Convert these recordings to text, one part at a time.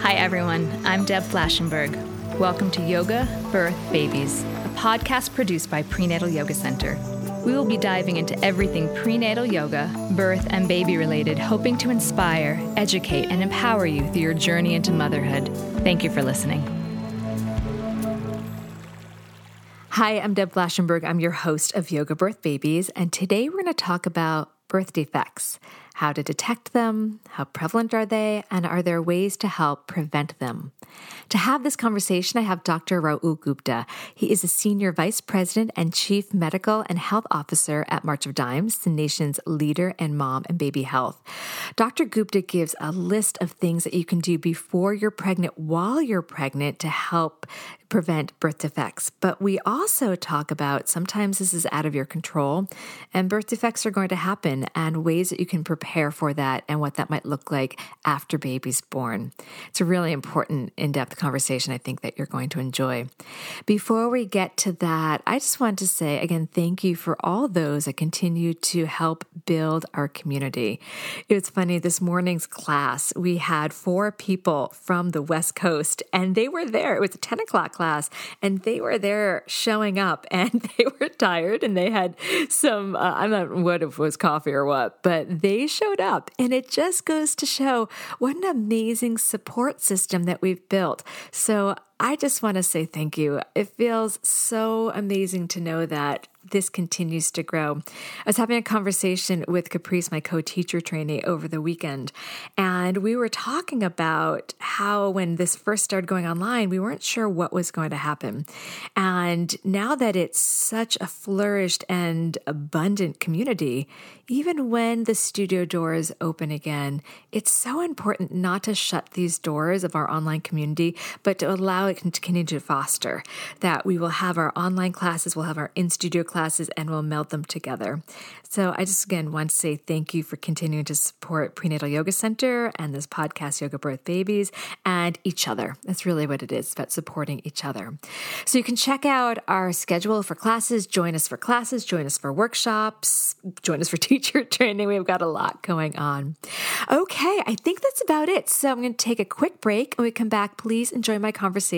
Hi, everyone. I'm Deb Flashenberg. Welcome to Yoga, Birth, Babies, a podcast produced by Prenatal Yoga Center. We will be diving into everything prenatal yoga, birth, and baby related, hoping to inspire, educate, and empower you through your journey into motherhood. Thank you for listening. Hi, I'm Deb Flashenberg. I'm your host of Yoga Birth Babies, and today we're going to talk about birth defects how to detect them, how prevalent are they, and are there ways to help prevent them? To have this conversation, I have Dr. Rahul Gupta. He is a senior vice president and chief medical and health officer at March of Dimes, the nation's leader in mom and baby health. Dr. Gupta gives a list of things that you can do before you're pregnant, while you're pregnant, to help prevent birth defects. But we also talk about sometimes this is out of your control and birth defects are going to happen and ways that you can prepare for that and what that might look like after baby's born. It's a really important in depth conversation I think that you're going to enjoy. Before we get to that, I just want to say again, thank you for all those that continue to help build our community. It was funny, this morning's class, we had four people from the West Coast and they were there. It was a 10 o'clock class and they were there showing up and they were tired and they had some, uh, I'm not what if it was coffee or what, but they showed up. And it just goes to show what an amazing support system that we've built. So I just want to say thank you. It feels so amazing to know that this continues to grow. I was having a conversation with Caprice, my co teacher trainee, over the weekend, and we were talking about how when this first started going online, we weren't sure what was going to happen. And now that it's such a flourished and abundant community, even when the studio doors open again, it's so important not to shut these doors of our online community, but to allow to continue to foster. That we will have our online classes, we'll have our in studio classes, and we'll meld them together. So I just again want to say thank you for continuing to support Prenatal Yoga Center and this podcast, Yoga Birth Babies, and each other. That's really what it is about supporting each other. So you can check out our schedule for classes, join us for classes, join us for workshops, join us for teacher training. We've got a lot going on. Okay, I think that's about it. So I'm going to take a quick break. When we come back, please enjoy my conversation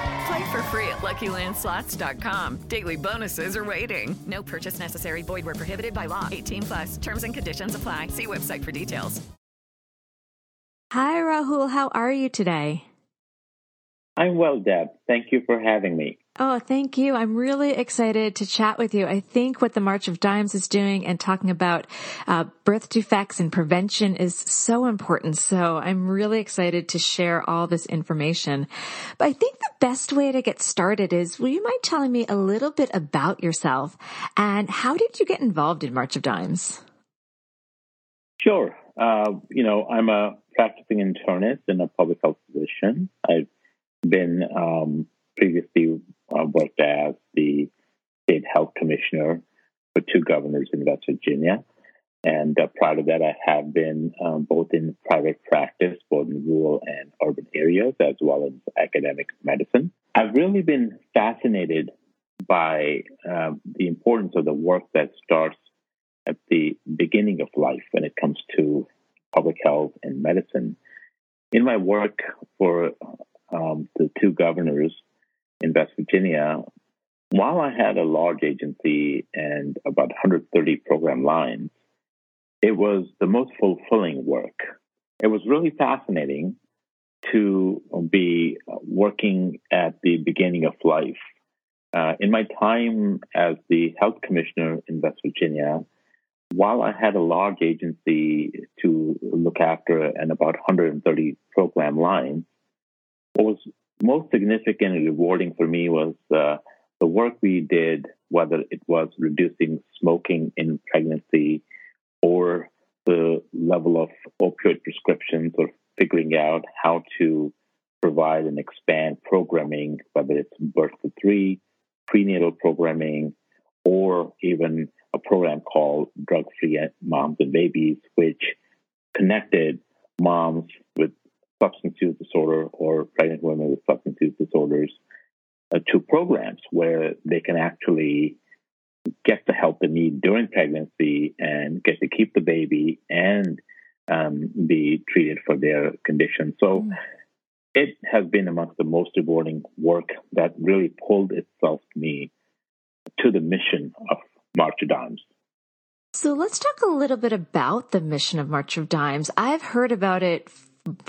Play for free at LuckyLandSlots.com. Daily bonuses are waiting. No purchase necessary. Void were prohibited by law. 18 plus. Terms and conditions apply. See website for details. Hi, Rahul. How are you today? I'm well, Deb. Thank you for having me. Oh, thank you. I'm really excited to chat with you. I think what the March of Dimes is doing and talking about uh, birth defects and prevention is so important. So I'm really excited to share all this information. But I think the best way to get started is, will you mind telling me a little bit about yourself and how did you get involved in March of Dimes? Sure. Uh, you know, I'm a practicing internist and a public health physician. I've been um, previously uh, worked as the state health commissioner for two governors in West Virginia. And uh, prior to that, I have been um, both in private practice, both in rural and urban areas, as well as academic medicine. I've really been fascinated by uh, the importance of the work that starts at the beginning of life when it comes to public health and medicine. In my work for um, the two governors in West Virginia, while I had a large agency and about 130 program lines, it was the most fulfilling work. It was really fascinating to be working at the beginning of life. Uh, in my time as the health commissioner in West Virginia, while I had a large agency to look after and about 130 program lines, what was most significant and rewarding for me was uh, the work we did, whether it was reducing smoking in pregnancy or the level of opioid prescriptions or figuring out how to provide and expand programming, whether it's birth to three, prenatal programming, or even a program called Drug Free Moms and Babies, which connected moms with substance use disorder or pregnant women with substance use disorders uh, to programs where they can actually get the help they need during pregnancy and get to keep the baby and um, be treated for their condition. So mm. it has been amongst the most rewarding work that really pulled itself to me to the mission of March of Dimes. So let's talk a little bit about the mission of March of Dimes. I've heard about it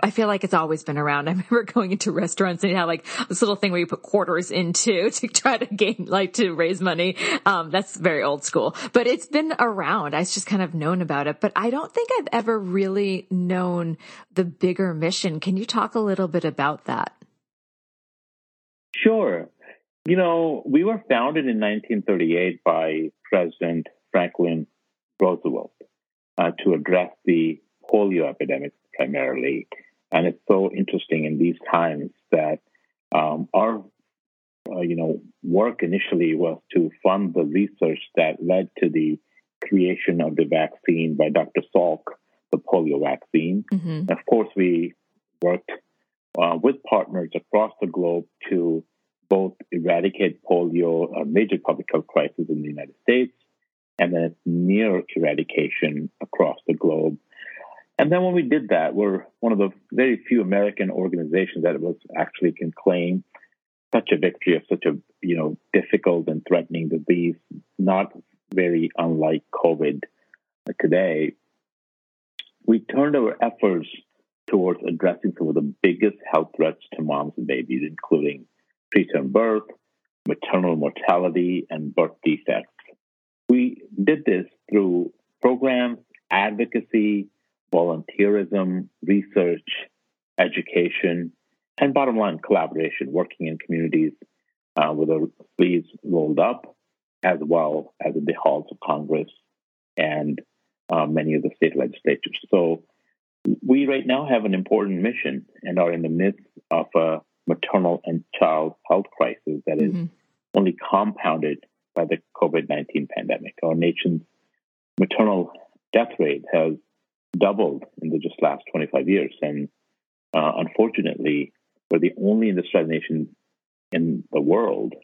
I feel like it's always been around. I remember going into restaurants and you had like this little thing where you put quarters into to try to gain, like to raise money. Um, that's very old school, but it's been around. I just kind of known about it, but I don't think I've ever really known the bigger mission. Can you talk a little bit about that? Sure. You know, we were founded in 1938 by President Franklin Roosevelt uh, to address the polio epidemic primarily. And it's so interesting in these times that um, our uh, you know work initially was to fund the research that led to the creation of the vaccine by Dr. Salk, the polio vaccine. Mm-hmm. Of course, we worked uh, with partners across the globe to both eradicate polio, a major public health crisis in the United States, and then near eradication across the globe and then when we did that, we're one of the very few American organizations that was actually can claim such a victory of such a you know difficult and threatening disease, not very unlike COVID today. We turned our efforts towards addressing some of the biggest health threats to moms and babies, including preterm birth, maternal mortality, and birth defects. We did this through programs, advocacy, volunteerism, research, education, and bottom line, collaboration, working in communities uh, with our sleeves rolled up, as well as in the halls of Congress and uh, many of the state legislatures. So we right now have an important mission and are in the midst of a maternal and child health crisis that is mm-hmm. only compounded by the COVID 19 pandemic. Our nation's maternal death rate has doubled in the just last 25 years. And uh, unfortunately, we're the only industrialized nation in the world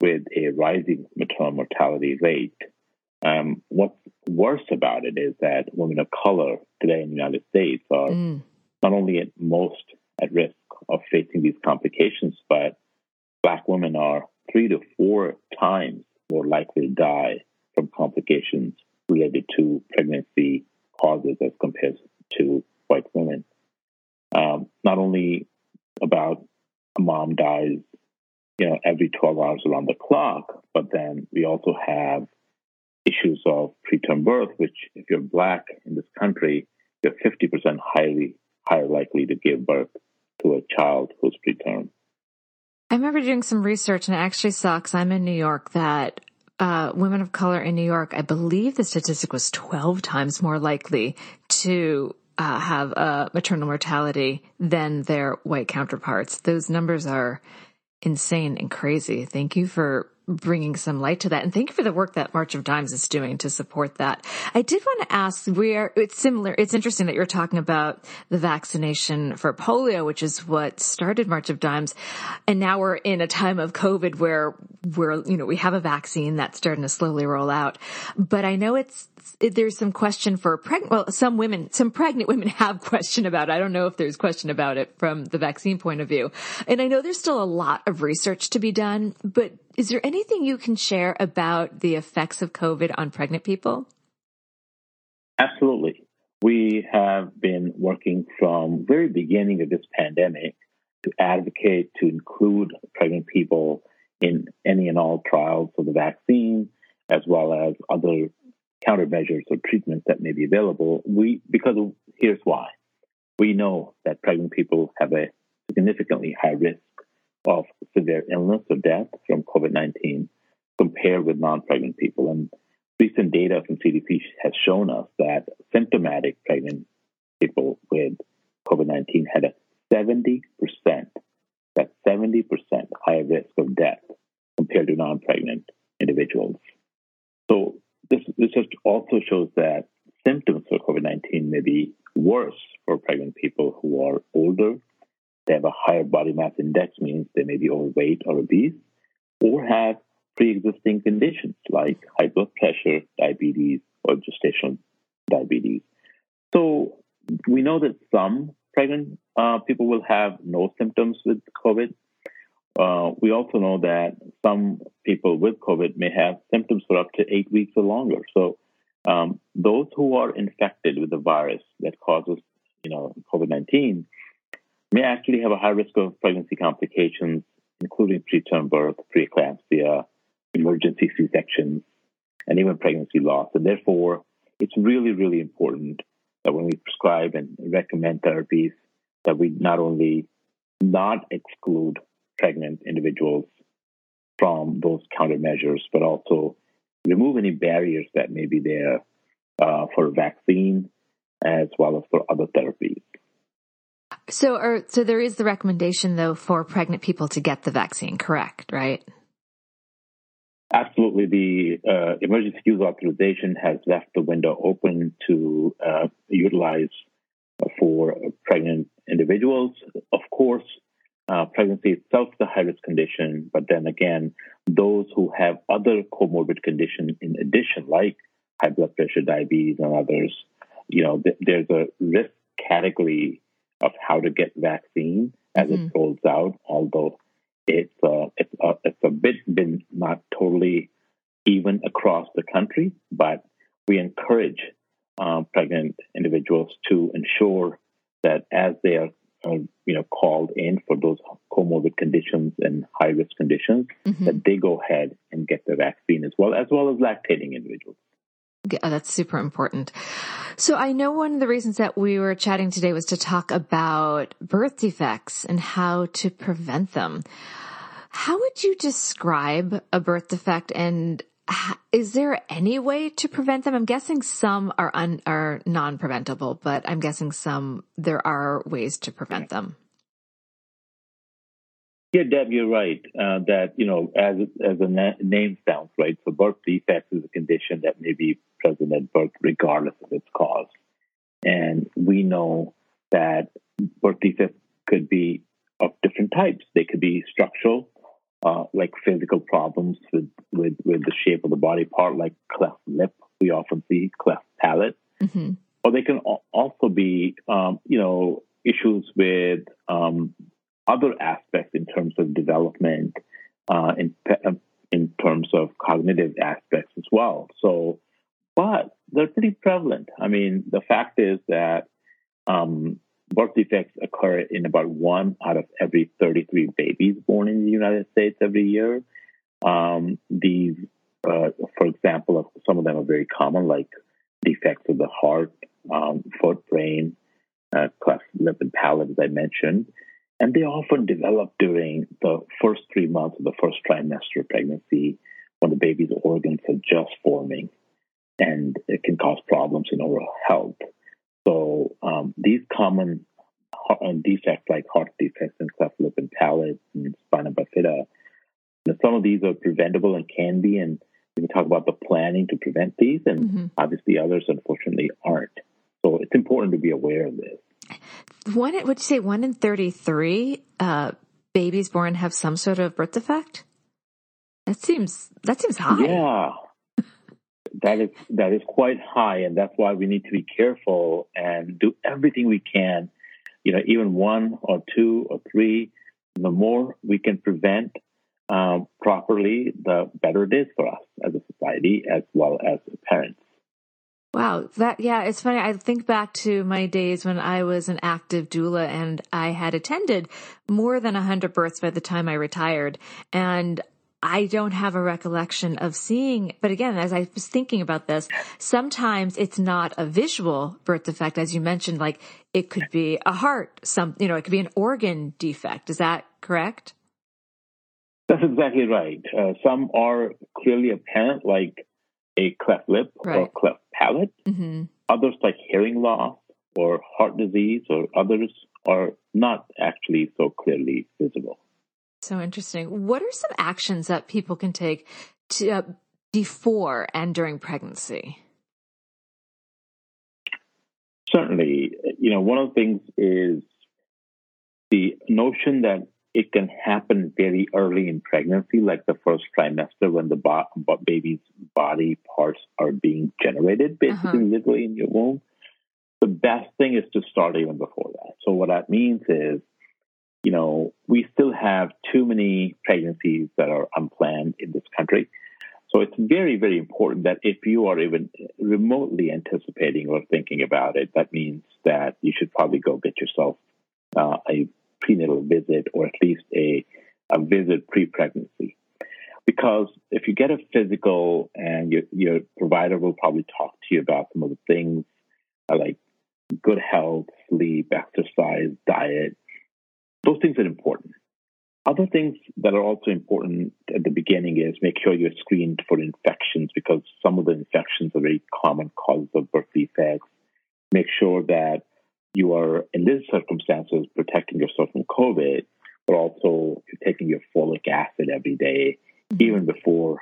with a rising maternal mortality rate. Um, what's worse about it is that women of color today in the United States are mm. not only at most at risk of facing these complications, but black women are three to four times more likely to die from complications related to pregnancy causes as compared to white women. Um, not only about a mom dies, you know, every 12 hours around the clock, but then we also have issues of preterm birth, which if you're black in this country, you're 50% highly higher likely to give birth to a child who's preterm. I remember doing some research and I actually saw, because I'm in New York, that uh, women of color in New York, I believe the statistic was 12 times more likely to uh, have maternal mortality than their white counterparts. Those numbers are insane and crazy. Thank you for bringing some light to that. And thank you for the work that March of Dimes is doing to support that. I did want to ask where it's similar. It's interesting that you're talking about the vaccination for polio, which is what started March of Dimes. And now we're in a time of COVID where we're, you know, we have a vaccine that's starting to slowly roll out. But I know it's, it, there's some question for pregnant, well, some women, some pregnant women have question about it. I don't know if there's question about it from the vaccine point of view. And I know there's still a lot of research to be done, but is there anything you can share about the effects of COVID on pregnant people? Absolutely. we have been working from very beginning of this pandemic to advocate to include pregnant people in any and all trials for the vaccine, as well as other countermeasures or treatments that may be available. We because here's why. We know that pregnant people have a significantly high risk of severe illness or death from COVID 19 compared with non pregnant people. And recent data from CDC has shown us that symptomatic pregnant people with COVID 19 had a 70%, that 70% higher risk of death compared to non pregnant individuals. So this, this also shows that symptoms for COVID 19 may be worse for pregnant people who are older. They have a higher body mass index, means they may be overweight or obese, or have pre existing conditions like high blood pressure, diabetes, or gestational diabetes. So we know that some pregnant uh, people will have no symptoms with COVID. Uh, we also know that some people with COVID may have symptoms for up to eight weeks or longer. So um, those who are infected with the virus that causes, you know, COVID-19 may actually have a high risk of pregnancy complications, including preterm birth, preeclampsia, emergency C-sections, and even pregnancy loss. And therefore, it's really, really important that when we prescribe and recommend therapies, that we not only not exclude pregnant individuals from those countermeasures, but also remove any barriers that may be there uh, for vaccine as well as for other therapies. So, so there is the recommendation though for pregnant people to get the vaccine, correct? Right? Absolutely. The uh, emergency use authorization has left the window open to uh, utilize for pregnant individuals. Of course, uh, pregnancy itself is a high risk condition, but then again, those who have other comorbid conditions in addition, like high blood pressure, diabetes, and others, you know, th- there's a risk category of how to get vaccine as mm-hmm. it rolls out, although it's uh, it's uh, it's a bit been not totally even across the country, but we encourage um, pregnant individuals to ensure that as they are uh, you know called in for those comorbid conditions and high risk conditions, mm-hmm. that they go ahead and get the vaccine as well as well as lactating individuals. Yeah, that's super important. So I know one of the reasons that we were chatting today was to talk about birth defects and how to prevent them. How would you describe a birth defect and is there any way to prevent them? I'm guessing some are un, are non-preventable, but I'm guessing some there are ways to prevent them. Yeah, Deb, you're right. Uh, that you know, as as the na- name sounds, right. So birth defects is a condition that may be present at birth, regardless of its cause. And we know that birth defects could be of different types. They could be structural, uh, like physical problems with, with, with the shape of the body part, like cleft lip. We often see cleft palate. Mm-hmm. Or they can also be, um, you know, issues with um, other aspects in terms of development, uh, in, in terms of cognitive aspects as well. So, but they're pretty prevalent. I mean, the fact is that um, birth defects occur in about one out of every 33 babies born in the United States every year. Um, these, uh, for example, some of them are very common, like defects of the heart, um, foot, brain, uh, cleft lip, and palate, as I mentioned. And they often develop during the first three months of the first trimester of pregnancy when the baby's organs are just forming. And it can cause problems in oral health. So um, these common uh, defects like heart defects and cleft lip and palate and spina bifida, some of these are preventable and can be, and we can talk about the planning to prevent these, and mm-hmm. obviously others unfortunately aren't. So it's important to be aware of this. One, would you say one in thirty-three uh, babies born have some sort of birth defect? That seems that seems high. Yeah, that is that is quite high, and that's why we need to be careful and do everything we can. You know, even one or two or three, the more we can prevent um, properly, the better it is for us as a society as well as parents. Wow, that yeah, it's funny. I think back to my days when I was an active doula and I had attended more than a 100 births by the time I retired and I don't have a recollection of seeing, but again, as I was thinking about this, sometimes it's not a visual birth defect, as you mentioned, like it could be a heart, some, you know, it could be an organ defect. Is that correct? That's exactly right. Uh, some are clearly apparent, like a cleft lip right. or cleft palate. Mm-hmm. Others, like hearing loss or heart disease, or others are not actually so clearly visible. So interesting. What are some actions that people can take to, uh, before and during pregnancy? Certainly, you know, one of the things is the notion that it can happen very early in pregnancy, like the first trimester when the bo- baby's body parts are being generated, basically, uh-huh. literally in your womb. The best thing is to start even before that. So, what that means is, you know, we still have too many pregnancies that are unplanned in this country. So, it's very, very important that if you are even remotely anticipating or thinking about it, that means that you should probably go get yourself uh, a prenatal visit or at least a, a visit pre pregnancy. Because if you get a physical and your, your provider will probably talk to you about some of the things uh, like good health, sleep, exercise, diet, those things are important. Other things that are also important at the beginning is make sure you're screened for infections because some of the infections are very common causes of birth defects. Make sure that you are, in these circumstances, protecting yourself from COVID, but also you're taking your folic acid every day, mm-hmm. even before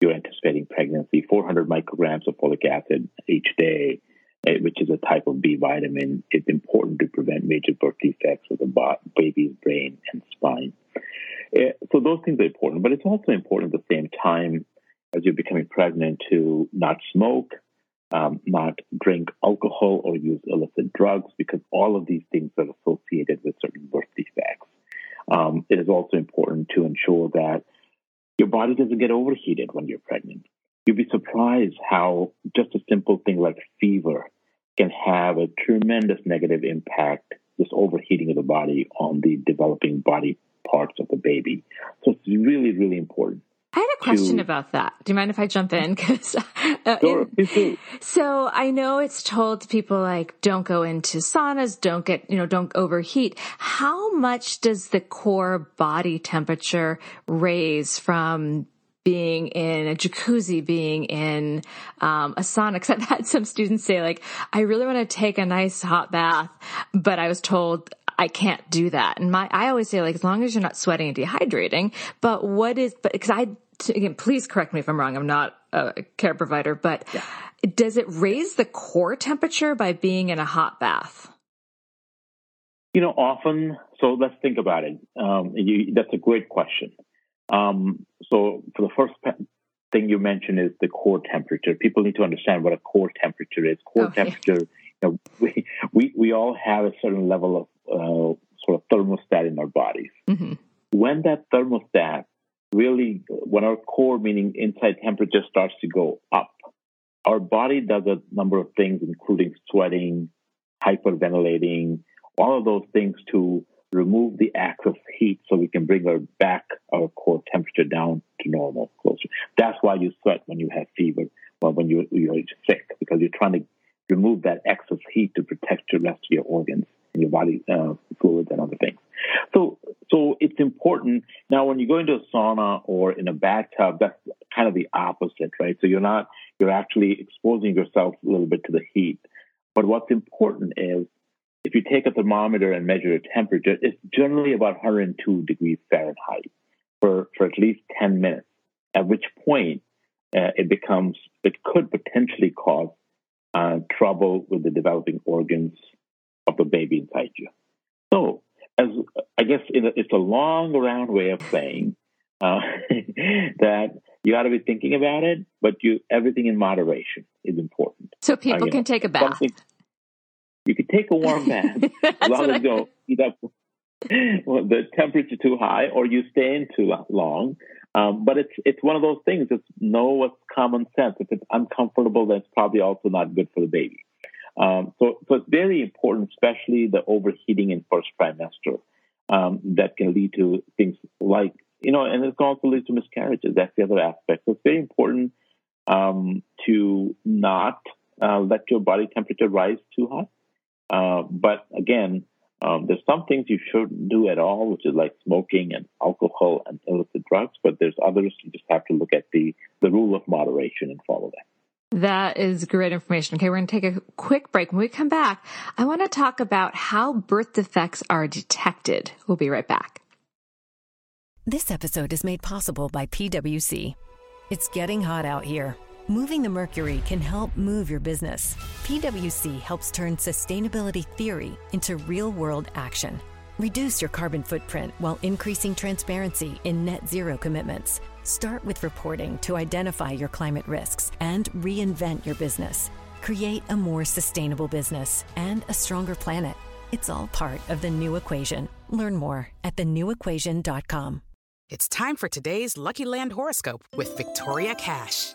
you're anticipating pregnancy. 400 micrograms of folic acid each day, eh, which is a type of B vitamin, is important to prevent major birth defects of the baby's brain and spine. Eh, so those things are important, but it's also important at the same time as you're becoming pregnant to not smoke, um, not drink alcohol or use illicit drugs because all of these things are associated with certain birth defects. Um, it is also important to ensure that your body doesn't get overheated when you're pregnant. You'd be surprised how just a simple thing like fever can have a tremendous negative impact, this overheating of the body on the developing body parts of the baby. So it's really, really important I had a question to, about that. Do you mind if I jump in? Because uh, so I know it's told to people like don't go into saunas, don't get you know don't overheat. How much does the core body temperature raise from being in a jacuzzi, being in um, a sauna. Because I've had some students say, like, I really want to take a nice hot bath, but I was told I can't do that. And my, I always say like, as long as you're not sweating and dehydrating, but what is, but because I, again, please correct me if I'm wrong. I'm not a care provider, but yeah. does it raise the core temperature by being in a hot bath? You know, often, so let's think about it. Um, you, that's a great question. Um, so for the first thing you mentioned is the core temperature. People need to understand what a core temperature is. Core oh, temperature, you know, we, we, we all have a certain level of uh, sort of thermostat in our bodies. Mm-hmm. When that thermostat really, when our core, meaning inside temperature, starts to go up, our body does a number of things, including sweating, hyperventilating, all of those things to remove the excess heat so we can bring our back our core temperature down to normal closer. That's why you sweat when you have fever or when you, you're sick, because you're trying to remove that excess heat to protect the rest of your organs and your body uh, fluids and other things. So, so it's important. Now, when you go into a sauna or in a bathtub, that's kind of the opposite, right? So you're not, you're actually exposing yourself a little bit to the heat. But what's important is if you take a thermometer and measure your temperature, it's generally about 102 degrees Fahrenheit for, for at least 10 minutes, at which point uh, it becomes, it could potentially cause uh, trouble with the developing organs of the baby inside you. So, as I guess it's a long, round way of saying uh, that you got to be thinking about it, but you everything in moderation is important. So people uh, can know, take a bath. You can take a warm bath as long as you don't heat up well, the temperature too high or you stay in too long. Um, but it's it's one of those things. It's know what's common sense. If it's uncomfortable, then it's probably also not good for the baby. Um, so, so it's very important, especially the overheating in first trimester, um, that can lead to things like you know, and it can also lead to miscarriages. That's the other aspect. So it's very important um, to not uh, let your body temperature rise too high. Uh, but again, um, there's some things you shouldn't do at all, which is like smoking and alcohol and illicit drugs. But there's others you just have to look at the the rule of moderation and follow that. That is great information. Okay, we're going to take a quick break. When we come back, I want to talk about how birth defects are detected. We'll be right back. This episode is made possible by PwC. It's getting hot out here. Moving the mercury can help move your business. PwC helps turn sustainability theory into real world action. Reduce your carbon footprint while increasing transparency in net zero commitments. Start with reporting to identify your climate risks and reinvent your business. Create a more sustainable business and a stronger planet. It's all part of the new equation. Learn more at thenewequation.com. It's time for today's Lucky Land horoscope with Victoria Cash.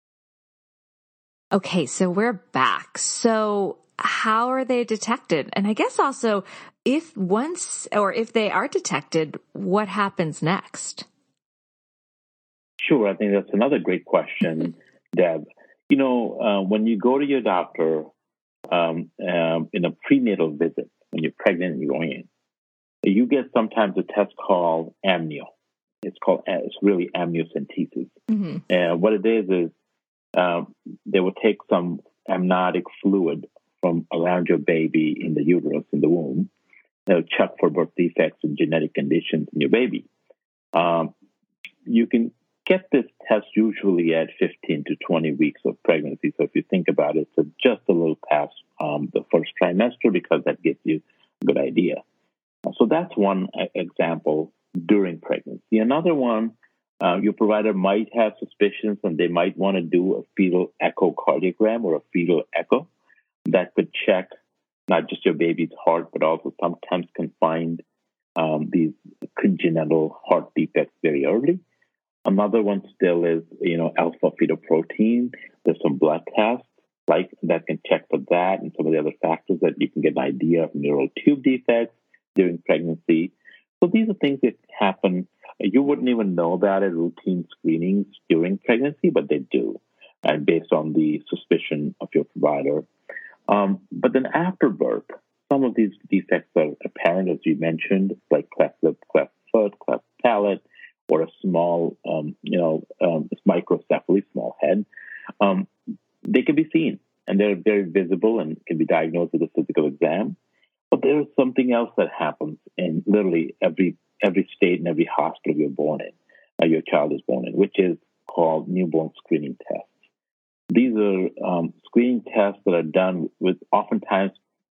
Okay, so we're back. So how are they detected? And I guess also if once or if they are detected, what happens next? Sure, I think that's another great question, Deb. You know, uh, when you go to your doctor um, um, in a prenatal visit, when you're pregnant and you're going in, you get sometimes a test called amnio. It's called it's really amniocentesis. Mm-hmm. And what it is is uh, they will take some amniotic fluid from around your baby in the uterus in the womb. They'll check for birth defects and genetic conditions in your baby. Um, you can get this test usually at 15 to 20 weeks of pregnancy. So if you think about it, it's just a little past um, the first trimester because that gives you a good idea. So that's one example during pregnancy. Another one, uh, your provider might have suspicions and they might want to do a fetal echocardiogram or a fetal echo that could check not just your baby's heart, but also sometimes can find um, these congenital heart defects very early. Another one still is, you know, alpha fetoprotein. There's some blood tests like that can check for that and some of the other factors that you can get an idea of neural tube defects during pregnancy. So these are things that happen. You wouldn't even know about it, routine screenings during pregnancy, but they do, and based on the suspicion of your provider. Um, but then after birth, some of these defects are apparent, as you mentioned, like cleft lip, cleft foot, cleft palate, or a small, um, you know, um, microcephaly, small head. Um, they can be seen, and they're very visible and can be diagnosed with a physical exam. But there's something else that happens in literally every every state and every hospital you're born in, uh, your child is born in, which is called newborn screening tests. These are um, screening tests that are done with oftentimes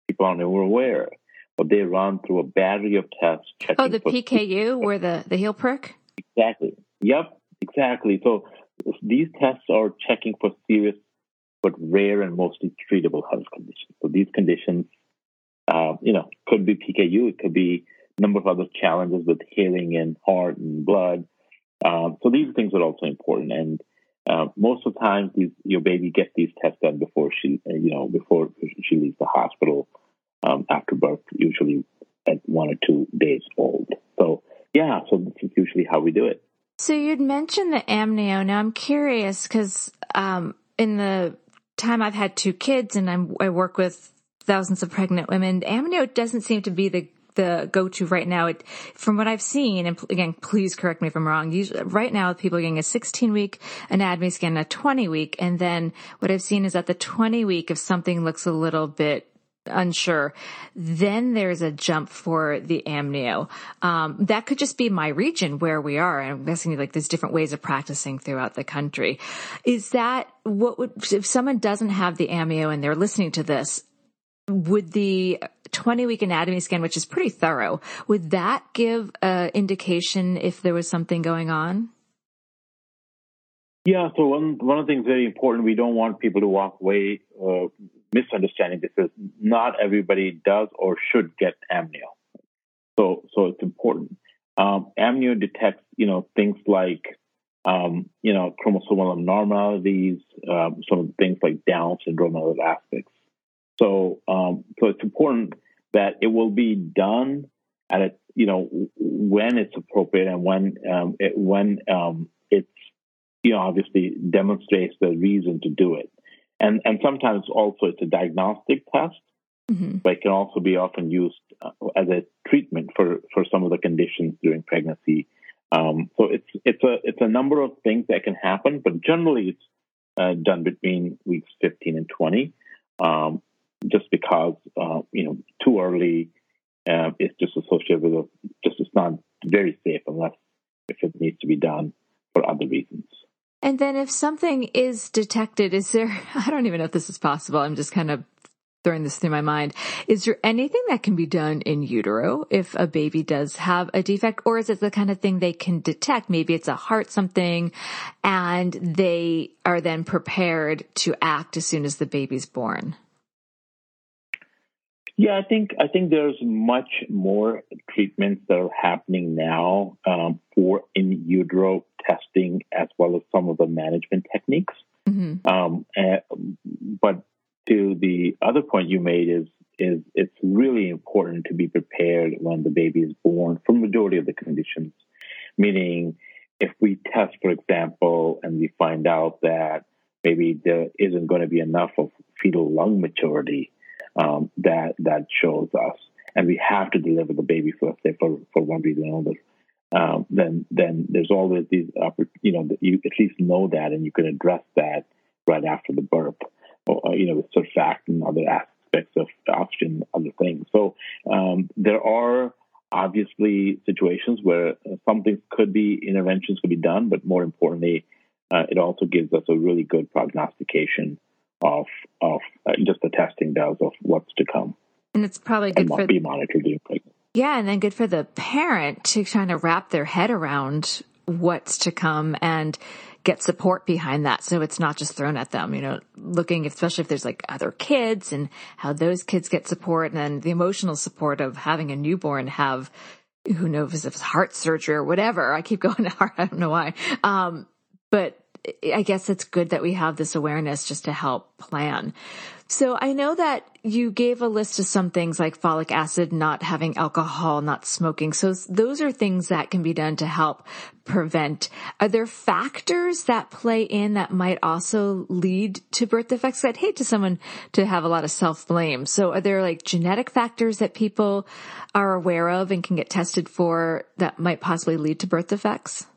people aren't even aware, but they run through a battery of tests. Oh, the PKU, where the the heel prick. Exactly. Yep. Exactly. So these tests are checking for serious but rare and mostly treatable health conditions. So these conditions uh, you know, could be PKU, it could be a number of other challenges with hearing and heart and blood. Um, so these things are also important. And uh, most of the time, these, your baby gets these tests done before she, uh, you know, before she leaves the hospital um, after birth, usually at one or two days old. So yeah, so this is usually how we do it. So you'd mentioned the amnio. Now I'm curious because um, in the time I've had two kids and I'm, I work with thousands of pregnant women. Amnio doesn't seem to be the the go-to right now. It, from what I've seen, and again, please correct me if I'm wrong. Usually, right now, people are getting a 16 week anatomy scan, a 20 week, and then what I've seen is that the 20 week, if something looks a little bit unsure, then there's a jump for the amnio. Um, that could just be my region where we are. I'm guessing like there's different ways of practicing throughout the country. Is that what would, if someone doesn't have the amnio and they're listening to this, would the 20 week anatomy scan, which is pretty thorough, would that give an indication if there was something going on? Yeah, so one one of the things very important, we don't want people to walk away uh, misunderstanding because not everybody does or should get amnio. So so it's important. Um, amnio detects, you know, things like um, you know, chromosomal abnormalities, um, some things like Down syndrome and other aspects. So, um, so it's important that it will be done at a, you know, when it's appropriate and when, um, it, when, um, it's, you know, obviously demonstrates the reason to do it. And, and sometimes also it's a diagnostic test, mm-hmm. but it can also be often used uh, as a treatment for, for some of the conditions during pregnancy. Um, so it's, it's a, it's a number of things that can happen, but generally it's uh, done between weeks 15 and 20. Um, just because uh, you know too early uh, is just associated with a, just it's not very safe unless if it needs to be done for other reasons. And then if something is detected, is there? I don't even know if this is possible. I'm just kind of throwing this through my mind. Is there anything that can be done in utero if a baby does have a defect, or is it the kind of thing they can detect? Maybe it's a heart something, and they are then prepared to act as soon as the baby's born. Yeah, I think I think there's much more treatments that are happening now um, for in utero testing as well as some of the management techniques. Mm-hmm. Um, and, but to the other point you made is is it's really important to be prepared when the baby is born for majority of the conditions. Meaning, if we test, for example, and we find out that maybe there isn't going to be enough of fetal lung maturity um, that that shows us, and we have to deliver the baby for say for for one reason or another. Um, then then there's always these you know you at least know that and you can address that right after the birth, or you know with surfactant and other aspects of oxygen, other things. So um, there are obviously situations where some things could be interventions could be done, but more importantly, uh, it also gives us a really good prognostication of of uh, just the testing does of what's to come. And it's probably good for be monitored. Yeah, and then good for the parent to kind of wrap their head around what's to come and get support behind that. So it's not just thrown at them, you know, looking, especially if there's like other kids and how those kids get support and then the emotional support of having a newborn have, who knows if it's heart surgery or whatever. I keep going to heart. I don't know why. Um, but I guess it's good that we have this awareness just to help plan. So I know that you gave a list of some things like folic acid, not having alcohol, not smoking. So those are things that can be done to help prevent. Are there factors that play in that might also lead to birth defects? I'd hate to someone to have a lot of self blame. So are there like genetic factors that people are aware of and can get tested for that might possibly lead to birth defects?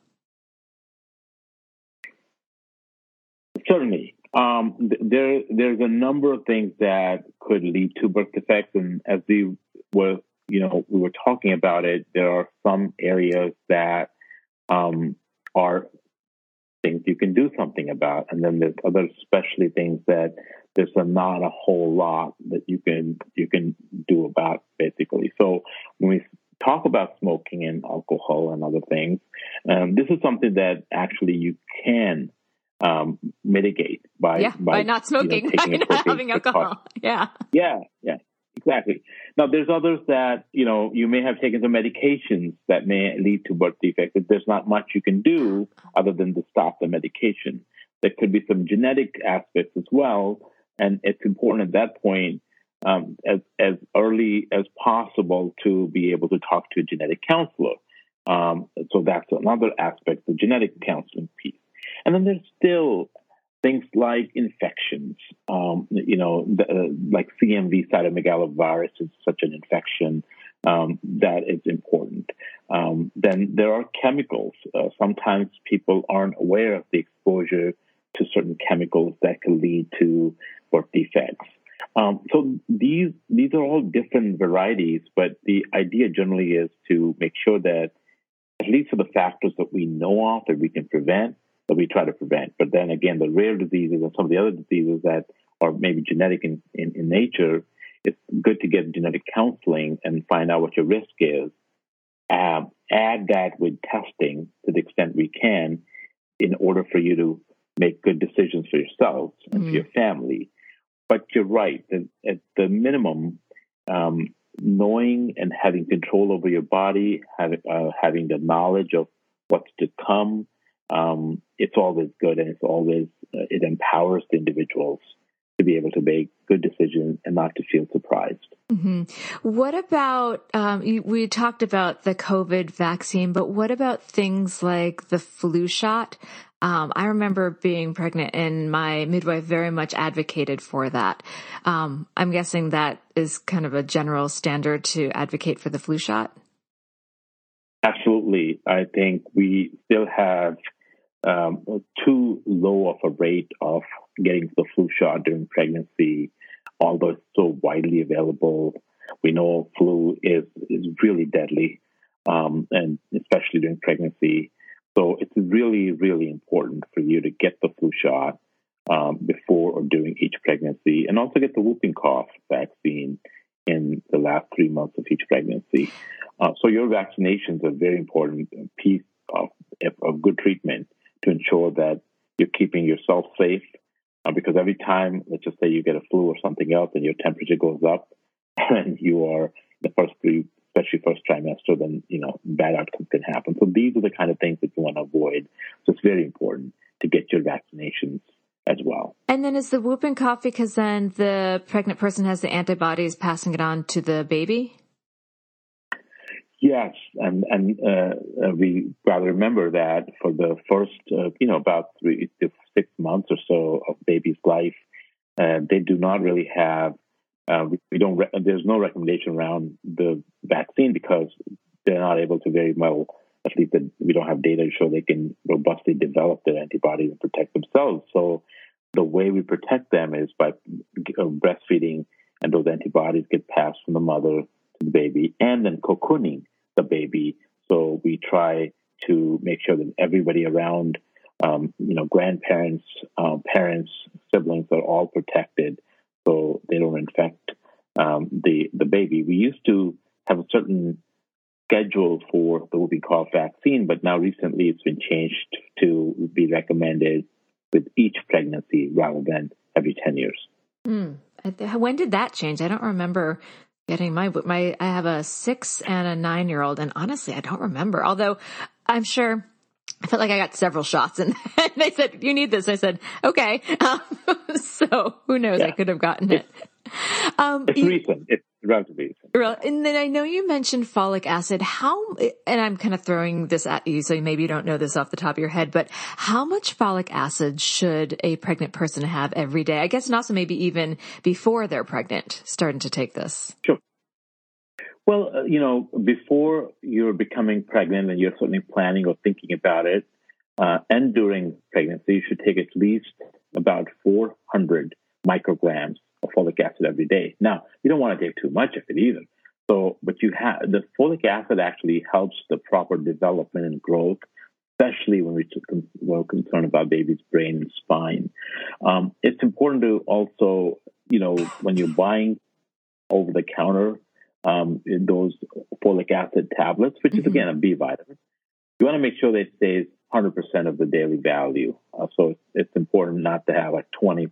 Certainly. Um, there, there's a number of things that could lead to birth defects, and as we were, you know, we were talking about it. There are some areas that um, are things you can do something about, and then there's other, especially things that there's a, not a whole lot that you can you can do about, basically. So when we talk about smoking and alcohol and other things, um, this is something that actually you can um, mitigate by, yeah, by, by not smoking, you know, by not having alcohol. Yeah. Yeah. Yeah. Exactly. Now, there's others that, you know, you may have taken some medications that may lead to birth defects. There's not much you can do other than to stop the medication. There could be some genetic aspects as well. And it's important at that point, um, as, as early as possible to be able to talk to a genetic counselor. Um, so that's another aspect, the genetic counseling piece. And then there's still things like infections. Um, you know, the, uh, like CMV cytomegalovirus is such an infection um, that is important. Um, then there are chemicals. Uh, sometimes people aren't aware of the exposure to certain chemicals that can lead to birth defects. Um, so these these are all different varieties, but the idea generally is to make sure that at least for the factors that we know of that we can prevent, that we try to prevent. But then again, the rare diseases and some of the other diseases that are maybe genetic in, in, in nature, it's good to get genetic counseling and find out what your risk is. Um, add that with testing to the extent we can in order for you to make good decisions for yourselves and mm-hmm. for your family. But you're right. At the minimum, um, knowing and having control over your body, having, uh, having the knowledge of what's to come, um, it's always good and it's always, uh, it empowers the individuals to be able to make good decisions and not to feel surprised. Mm-hmm. What about, um, you, we talked about the COVID vaccine, but what about things like the flu shot? Um, I remember being pregnant and my midwife very much advocated for that. Um, I'm guessing that is kind of a general standard to advocate for the flu shot. Absolutely. I think we still have um, too low of a rate of getting the flu shot during pregnancy, although it's so widely available. We know flu is, is really deadly, um, and especially during pregnancy. So it's really, really important for you to get the flu shot um, before or during each pregnancy, and also get the whooping cough vaccine in the last three months of each pregnancy. Uh, so your vaccinations are a very important piece of, of good treatment to ensure that you're keeping yourself safe. Uh, because every time, let's just say you get a flu or something else, and your temperature goes up, and you are the first three especially first trimester, then you know bad outcomes can happen. So these are the kind of things that you want to avoid. So it's very important to get your vaccinations as well. And then is the whooping cough because then the pregnant person has the antibodies passing it on to the baby? Yes, and and uh, uh we got to remember that for the first, uh, you know, about three to six months or so of baby's life, uh, they do not really have uh, we, we, don't. Re- there's no recommendation around the vaccine because they're not able to very well. At least the, we don't have data to show they can robustly develop their antibodies and protect themselves. So the way we protect them is by uh, breastfeeding, and those antibodies get passed from the mother the baby, and then cocooning the baby. So we try to make sure that everybody around, um, you know, grandparents, uh, parents, siblings are all protected so they don't infect um, the the baby. We used to have a certain schedule for the whooping cough vaccine, but now recently it's been changed to be recommended with each pregnancy rather than every ten years. Mm. When did that change? I don't remember getting my my. I have a six and a nine year old, and honestly, I don't remember. Although I'm sure I felt like I got several shots and they said, you need this. I said, okay. Um, so who knows? Yeah. I could have gotten it. Um, it's you, recent. It's relatively recent. And then I know you mentioned folic acid. How, and I'm kind of throwing this at you, so maybe you don't know this off the top of your head, but how much folic acid should a pregnant person have every day? I guess and also maybe even before they're pregnant, starting to take this. Sure. Well, uh, you know, before you're becoming pregnant and you're certainly planning or thinking about it, uh, and during pregnancy, you should take at least about 400 micrograms of folic acid every day. Now, you don't want to take too much of it either. So, but you have the folic acid actually helps the proper development and growth, especially when we're concerned about baby's brain and spine. Um, it's important to also, you know, when you're buying over the counter um, those folic acid tablets, which mm-hmm. is again a B vitamin. You want to make sure that it stays 100% of the daily value. Uh, so it's, it's, important not to have like 20%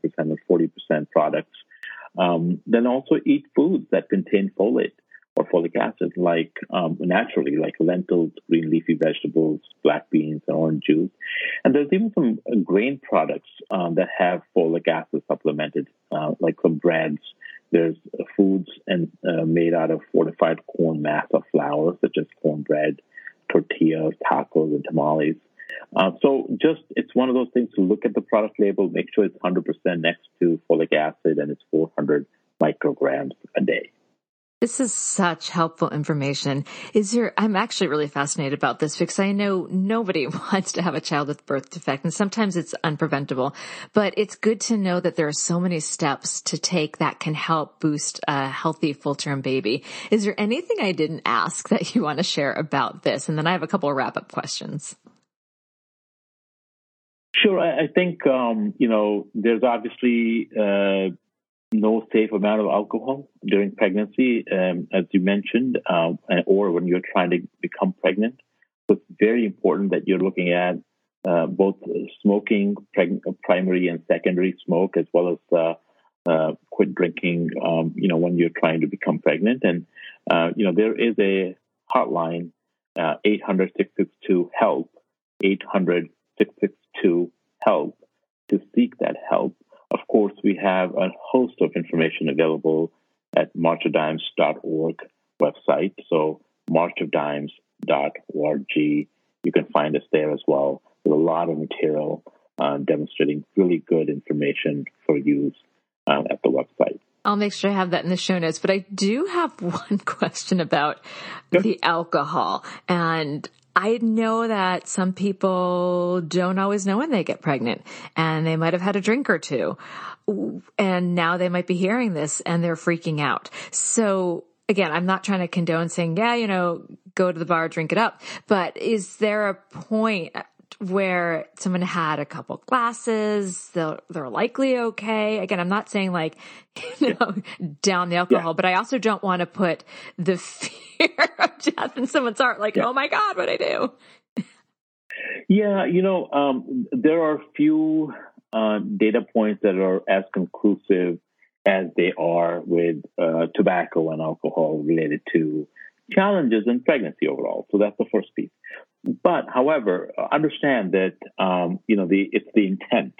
or 40% products. Um, then also eat foods that contain folate or folic acid, like um, naturally, like lentils, green leafy vegetables, black beans, and orange juice. And there's even some grain products um, that have folic acid supplemented, uh, like some breads there's foods and uh, made out of fortified corn mass masa flour, such as cornbread, tortillas, tacos, and tamales. Uh, so just it's one of those things to look at the product label, make sure it's 100% next to folic acid, and it's 400 micrograms a day. This is such helpful information. Is there, I'm actually really fascinated about this because I know nobody wants to have a child with birth defect and sometimes it's unpreventable, but it's good to know that there are so many steps to take that can help boost a healthy full term baby. Is there anything I didn't ask that you want to share about this? And then I have a couple of wrap up questions. Sure. I think, um, you know, there's obviously, uh, no safe amount of alcohol during pregnancy, um, as you mentioned, um, or when you're trying to become pregnant. So it's very important that you're looking at uh, both smoking, preg- primary and secondary smoke, as well as uh, uh, quit drinking. Um, you know, when you're trying to become pregnant, and uh, you know there is a hotline, uh, 800 662 help, 800 662 help to seek that help. Of course, we have a host of information available at marchofdimes.org website. So marchofdimes.org. You can find us there as well. There's a lot of material uh, demonstrating really good information for use uh, at the website. I'll make sure I have that in the show notes. But I do have one question about the alcohol. And I know that some people don't always know when they get pregnant and they might have had a drink or two. And now they might be hearing this and they're freaking out. So again, I'm not trying to condone saying, yeah, you know, go to the bar, drink it up. But is there a point where someone had a couple glasses, they're, they're likely okay. Again, I'm not saying like, you know, down the alcohol, yeah. but I also don't want to put the fear of death in someone's heart, like, yeah. oh my God, what do I do. Yeah, you know, um, there are few uh, data points that are as conclusive as they are with uh, tobacco and alcohol related to challenges in pregnancy overall. So that's the first piece. But, however, understand that um, you know the it's the intent.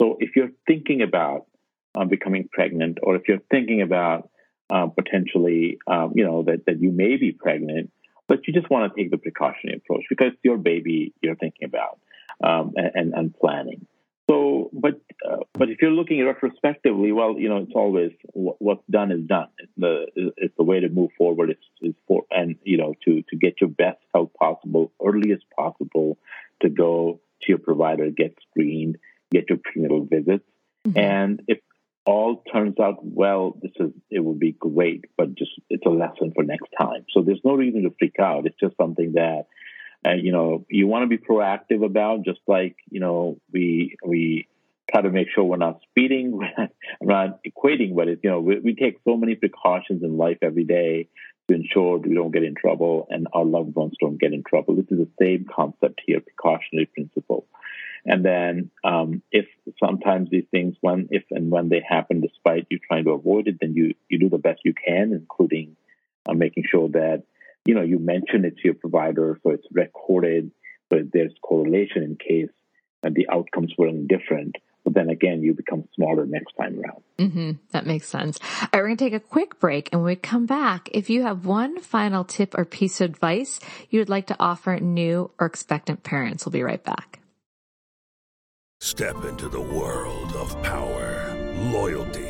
So if you're thinking about uh, becoming pregnant, or if you're thinking about uh, potentially, um, you know, that that you may be pregnant, but you just want to take the precautionary approach because it's your baby you're thinking about um, and, and planning. So, but uh, but if you're looking retrospectively, well, you know, it's always what's done is done. It's the it's the way to move forward. It's, it's for and you know to to get your best health possible early as possible to go to your provider, get screened, get your prenatal visits, mm-hmm. and if all turns out well, this is it would be great. But just it's a lesson for next time. So there's no reason to freak out. It's just something that uh, you know, you want to be proactive about, just like, you know, we, we try to make sure we're not speeding. we're not equating, but it's, you know, we, we take so many precautions in life every day to ensure we don't get in trouble and our loved ones don't get in trouble. This is the same concept here, precautionary principle. And then, um, if sometimes these things, when, if and when they happen, despite you trying to avoid it, then you, you do the best you can, including uh, making sure that you know, you mention it to your provider, so it's recorded, so there's correlation in case and the outcomes were different. But then again, you become smarter next time around. Mm-hmm. That makes sense. All right, we're going to take a quick break. And when we come back, if you have one final tip or piece of advice you would like to offer new or expectant parents, we'll be right back. Step into the world of power, loyalty,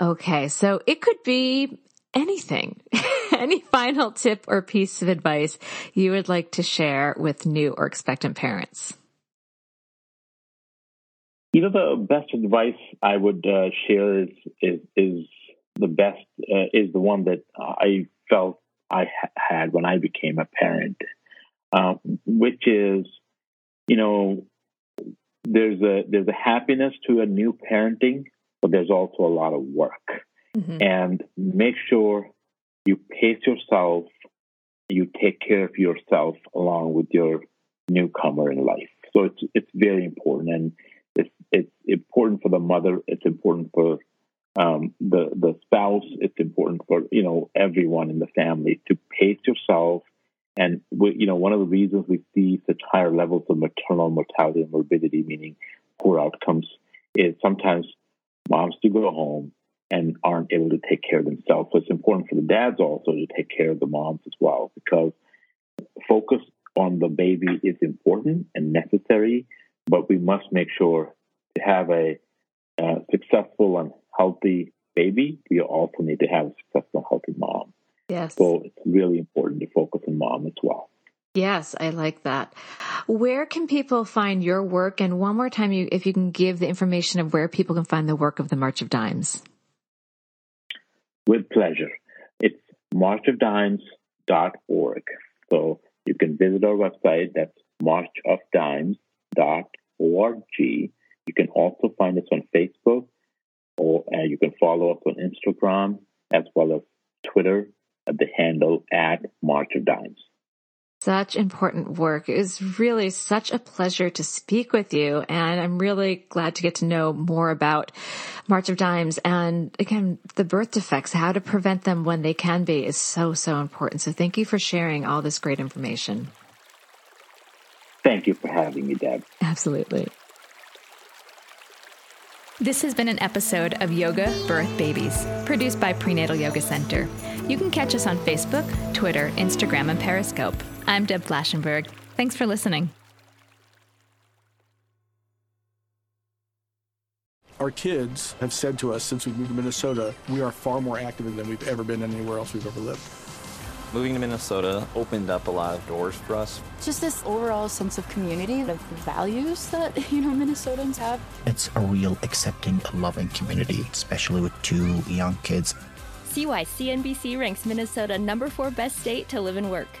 Okay, so it could be anything. Any final tip or piece of advice you would like to share with new or expectant parents? You know, the best advice I would uh, share is, is, is the best uh, is the one that I felt I ha- had when I became a parent, uh, which is, you know, there's a there's a happiness to a new parenting, but there's also a lot of work mm-hmm. and make sure you pace yourself, you take care of yourself along with your newcomer in life. So it's it's very important, and it's it's important for the mother. It's important for um, the the spouse. It's important for you know everyone in the family to pace yourself. And we, you know, one of the reasons we see such higher levels of maternal mortality and morbidity, meaning poor outcomes, is sometimes moms do go home and aren't able to take care of themselves. So it's important for the dads also to take care of the moms as well, because focus on the baby is important and necessary, but we must make sure to have a uh, successful and healthy baby, we also need to have a successful, and healthy mom. Yes. So it's really important to focus on mom as well. Yes, I like that. Where can people find your work? And one more time, you, if you can give the information of where people can find the work of the March of Dimes. With pleasure. It's marchofdimes.org. So you can visit our website. That's marchofdimes.org. You can also find us on Facebook, or uh, you can follow us on Instagram as well as Twitter at the handle at March of Dimes. Such important work. It was really such a pleasure to speak with you. And I'm really glad to get to know more about March of Dimes. And again, the birth defects, how to prevent them when they can be is so, so important. So thank you for sharing all this great information. Thank you for having me, Deb. Absolutely. This has been an episode of Yoga Birth Babies, produced by Prenatal Yoga Center. You can catch us on Facebook, Twitter, Instagram, and Periscope. I'm Deb Flashenberg. Thanks for listening. Our kids have said to us since we moved to Minnesota, we are far more active than we've ever been anywhere else we've ever lived. Moving to Minnesota opened up a lot of doors for us. Just this overall sense of community, of values that, you know, Minnesotans have. It's a real accepting, loving community, especially with two young kids. See why CNBC ranks Minnesota number four best state to live and work.